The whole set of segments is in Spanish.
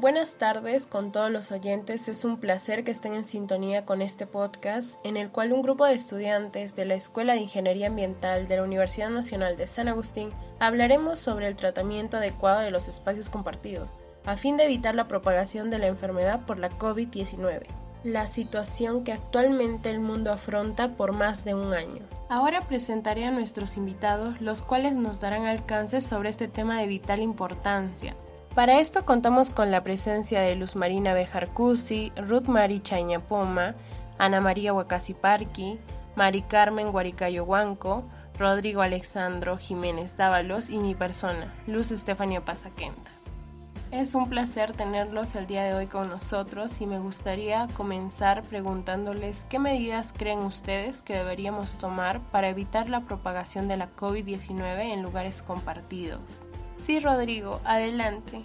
Buenas tardes con todos los oyentes, es un placer que estén en sintonía con este podcast en el cual un grupo de estudiantes de la Escuela de Ingeniería Ambiental de la Universidad Nacional de San Agustín hablaremos sobre el tratamiento adecuado de los espacios compartidos, a fin de evitar la propagación de la enfermedad por la COVID-19, la situación que actualmente el mundo afronta por más de un año. Ahora presentaré a nuestros invitados, los cuales nos darán alcance sobre este tema de vital importancia para esto contamos con la presencia de Luz Marina Bejarcusi, Ruth Mari Chañapoma, Ana María Huacasiparqui, Mari Carmen Guaricayo Huanco, Rodrigo Alexandro Jiménez Dávalos y mi persona, Luz Estefania Pasaquenta. Es un placer tenerlos el día de hoy con nosotros y me gustaría comenzar preguntándoles qué medidas creen ustedes que deberíamos tomar para evitar la propagación de la COVID-19 en lugares compartidos. Sí, Rodrigo, adelante.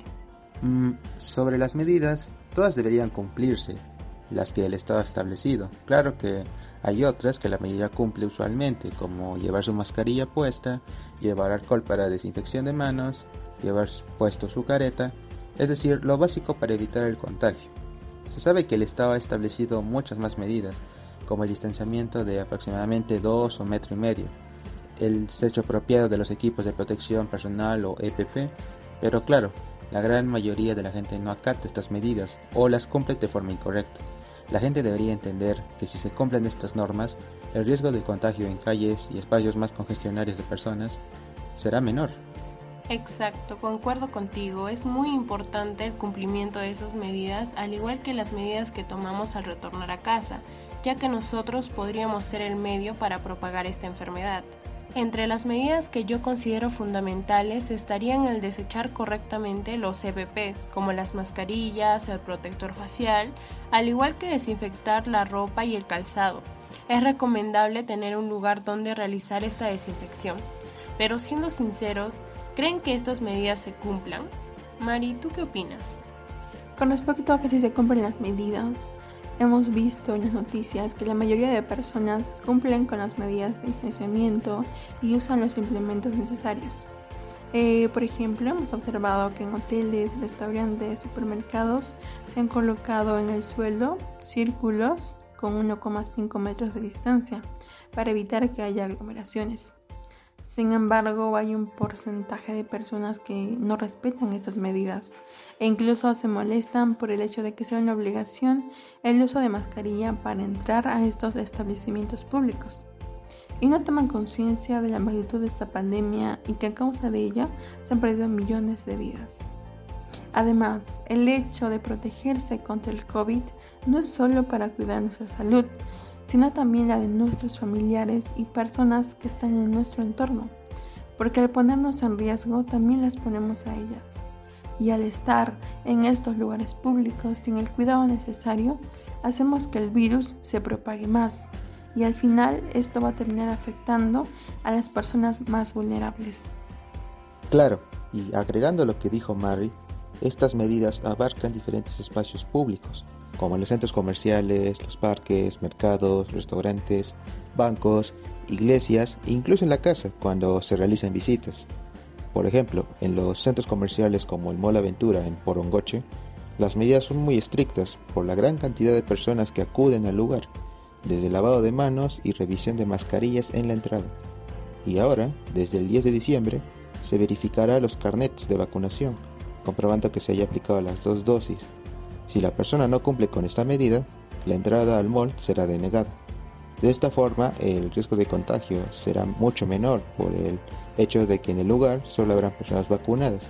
Mm, sobre las medidas, todas deberían cumplirse, las que el Estado ha establecido. Claro que hay otras que la medida cumple usualmente, como llevar su mascarilla puesta, llevar alcohol para desinfección de manos, llevar puesto su careta, es decir, lo básico para evitar el contagio. Se sabe que el Estado ha establecido muchas más medidas, como el distanciamiento de aproximadamente dos o metro y medio, el desecho apropiado de los equipos de protección personal o EPP, pero claro, la gran mayoría de la gente no acata estas medidas o las cumple de forma incorrecta. La gente debería entender que si se cumplen estas normas, el riesgo de contagio en calles y espacios más congestionarios de personas será menor. Exacto, concuerdo contigo. Es muy importante el cumplimiento de esas medidas, al igual que las medidas que tomamos al retornar a casa, ya que nosotros podríamos ser el medio para propagar esta enfermedad. Entre las medidas que yo considero fundamentales estarían el desechar correctamente los EPPs, como las mascarillas, el protector facial, al igual que desinfectar la ropa y el calzado. Es recomendable tener un lugar donde realizar esta desinfección. Pero siendo sinceros, ¿creen que estas medidas se cumplan? Mari, ¿tú qué opinas? Con respecto a que se cumplen las medidas, Hemos visto en las noticias que la mayoría de personas cumplen con las medidas de distanciamiento y usan los implementos necesarios. Eh, por ejemplo, hemos observado que en hoteles, restaurantes, supermercados se han colocado en el suelo círculos con 1,5 metros de distancia para evitar que haya aglomeraciones. Sin embargo, hay un porcentaje de personas que no respetan estas medidas e incluso se molestan por el hecho de que sea una obligación el uso de mascarilla para entrar a estos establecimientos públicos. Y no toman conciencia de la magnitud de esta pandemia y que a causa de ella se han perdido millones de vidas. Además, el hecho de protegerse contra el COVID no es solo para cuidar nuestra salud, sino también la de nuestros familiares y personas que están en nuestro entorno, porque al ponernos en riesgo también las ponemos a ellas. Y al estar en estos lugares públicos sin el cuidado necesario, hacemos que el virus se propague más y al final esto va a terminar afectando a las personas más vulnerables. Claro, y agregando lo que dijo Mary, estas medidas abarcan diferentes espacios públicos, como en los centros comerciales, los parques, mercados, restaurantes, bancos, iglesias e incluso en la casa cuando se realizan visitas. Por ejemplo, en los centros comerciales como el Mall Aventura en Porongoche, las medidas son muy estrictas por la gran cantidad de personas que acuden al lugar, desde lavado de manos y revisión de mascarillas en la entrada. Y ahora, desde el 10 de diciembre, se verificará los carnets de vacunación, comprobando que se haya aplicado las dos dosis si la persona no cumple con esta medida, la entrada al mall será denegada. De esta forma, el riesgo de contagio será mucho menor por el hecho de que en el lugar solo habrán personas vacunadas,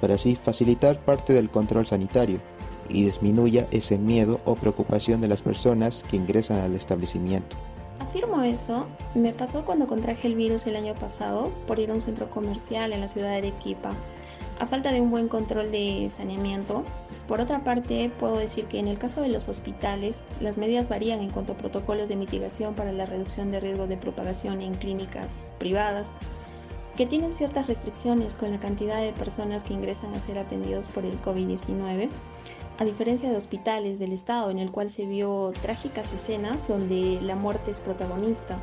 para así facilitar parte del control sanitario y disminuya ese miedo o preocupación de las personas que ingresan al establecimiento. Afirmo eso, me pasó cuando contraje el virus el año pasado por ir a un centro comercial en la ciudad de Arequipa a falta de un buen control de saneamiento. Por otra parte, puedo decir que en el caso de los hospitales, las medidas varían en cuanto a protocolos de mitigación para la reducción de riesgos de propagación en clínicas privadas, que tienen ciertas restricciones con la cantidad de personas que ingresan a ser atendidos por el COVID-19, a diferencia de hospitales del Estado en el cual se vio trágicas escenas donde la muerte es protagonista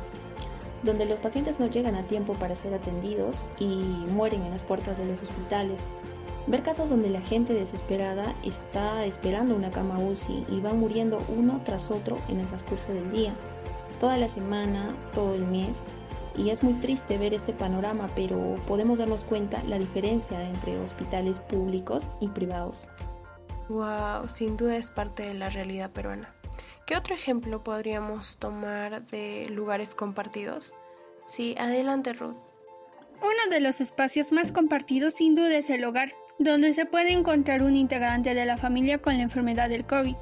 donde los pacientes no llegan a tiempo para ser atendidos y mueren en las puertas de los hospitales. Ver casos donde la gente desesperada está esperando una cama UCI y va muriendo uno tras otro en el transcurso del día, toda la semana, todo el mes. Y es muy triste ver este panorama, pero podemos darnos cuenta la diferencia entre hospitales públicos y privados. Wow, sin duda es parte de la realidad peruana. ¿Qué otro ejemplo podríamos tomar de lugares compartidos? Sí, adelante Ruth. Uno de los espacios más compartidos sin duda es el hogar, donde se puede encontrar un integrante de la familia con la enfermedad del COVID.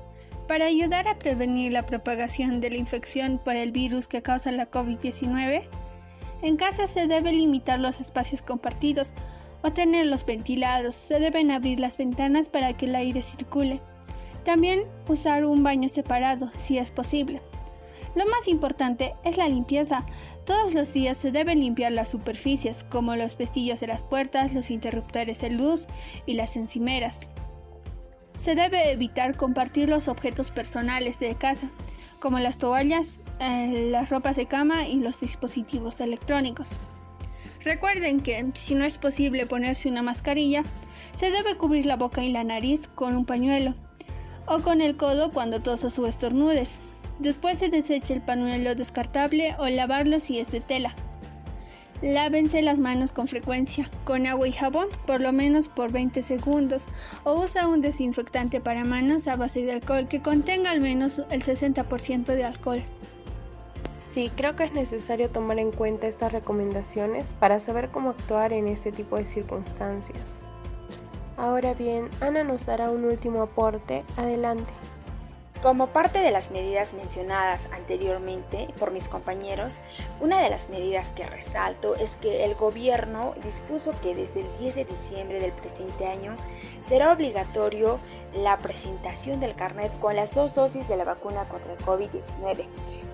Para ayudar a prevenir la propagación de la infección por el virus que causa la COVID-19, en casa se debe limitar los espacios compartidos o tenerlos ventilados. Se deben abrir las ventanas para que el aire circule. También usar un baño separado, si es posible. Lo más importante es la limpieza. Todos los días se deben limpiar las superficies, como los pestillos de las puertas, los interruptores de luz y las encimeras. Se debe evitar compartir los objetos personales de casa, como las toallas, eh, las ropas de cama y los dispositivos electrónicos. Recuerden que si no es posible ponerse una mascarilla, se debe cubrir la boca y la nariz con un pañuelo o con el codo cuando tosas o estornudes. Después se desecha el pañuelo descartable o lavarlo si es de tela. Lávense las manos con frecuencia, con agua y jabón, por lo menos por 20 segundos, o usa un desinfectante para manos a base de alcohol que contenga al menos el 60% de alcohol. Sí, creo que es necesario tomar en cuenta estas recomendaciones para saber cómo actuar en este tipo de circunstancias. Ahora bien, Ana nos dará un último aporte. Adelante. Como parte de las medidas mencionadas anteriormente por mis compañeros, una de las medidas que resalto es que el gobierno dispuso que desde el 10 de diciembre del presente año será obligatorio la presentación del carnet con las dos dosis de la vacuna contra el COVID-19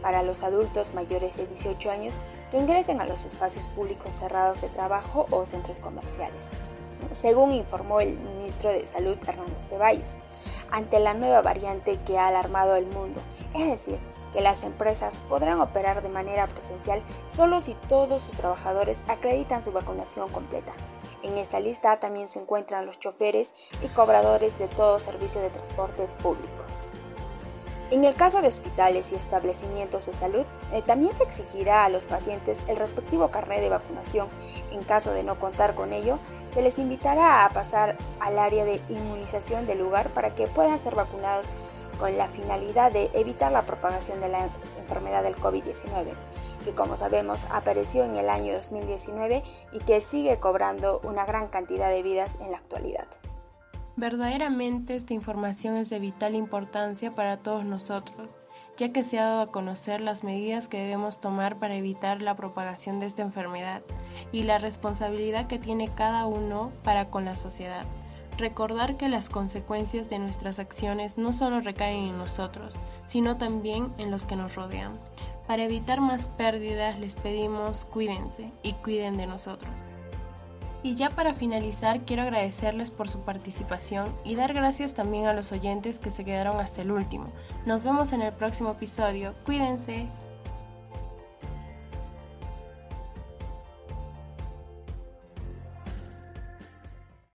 para los adultos mayores de 18 años que ingresen a los espacios públicos cerrados de trabajo o centros comerciales según informó el ministro de Salud Hernando Ceballos, ante la nueva variante que ha alarmado al mundo, es decir, que las empresas podrán operar de manera presencial solo si todos sus trabajadores acreditan su vacunación completa. En esta lista también se encuentran los choferes y cobradores de todo servicio de transporte público. En el caso de hospitales y establecimientos de salud, eh, también se exigirá a los pacientes el respectivo carnet de vacunación. En caso de no contar con ello, se les invitará a pasar al área de inmunización del lugar para que puedan ser vacunados con la finalidad de evitar la propagación de la enfermedad del COVID-19, que como sabemos apareció en el año 2019 y que sigue cobrando una gran cantidad de vidas en la actualidad. Verdaderamente esta información es de vital importancia para todos nosotros, ya que se ha dado a conocer las medidas que debemos tomar para evitar la propagación de esta enfermedad y la responsabilidad que tiene cada uno para con la sociedad. Recordar que las consecuencias de nuestras acciones no solo recaen en nosotros, sino también en los que nos rodean. Para evitar más pérdidas les pedimos cuídense y cuiden de nosotros. Y ya para finalizar, quiero agradecerles por su participación y dar gracias también a los oyentes que se quedaron hasta el último. Nos vemos en el próximo episodio. Cuídense.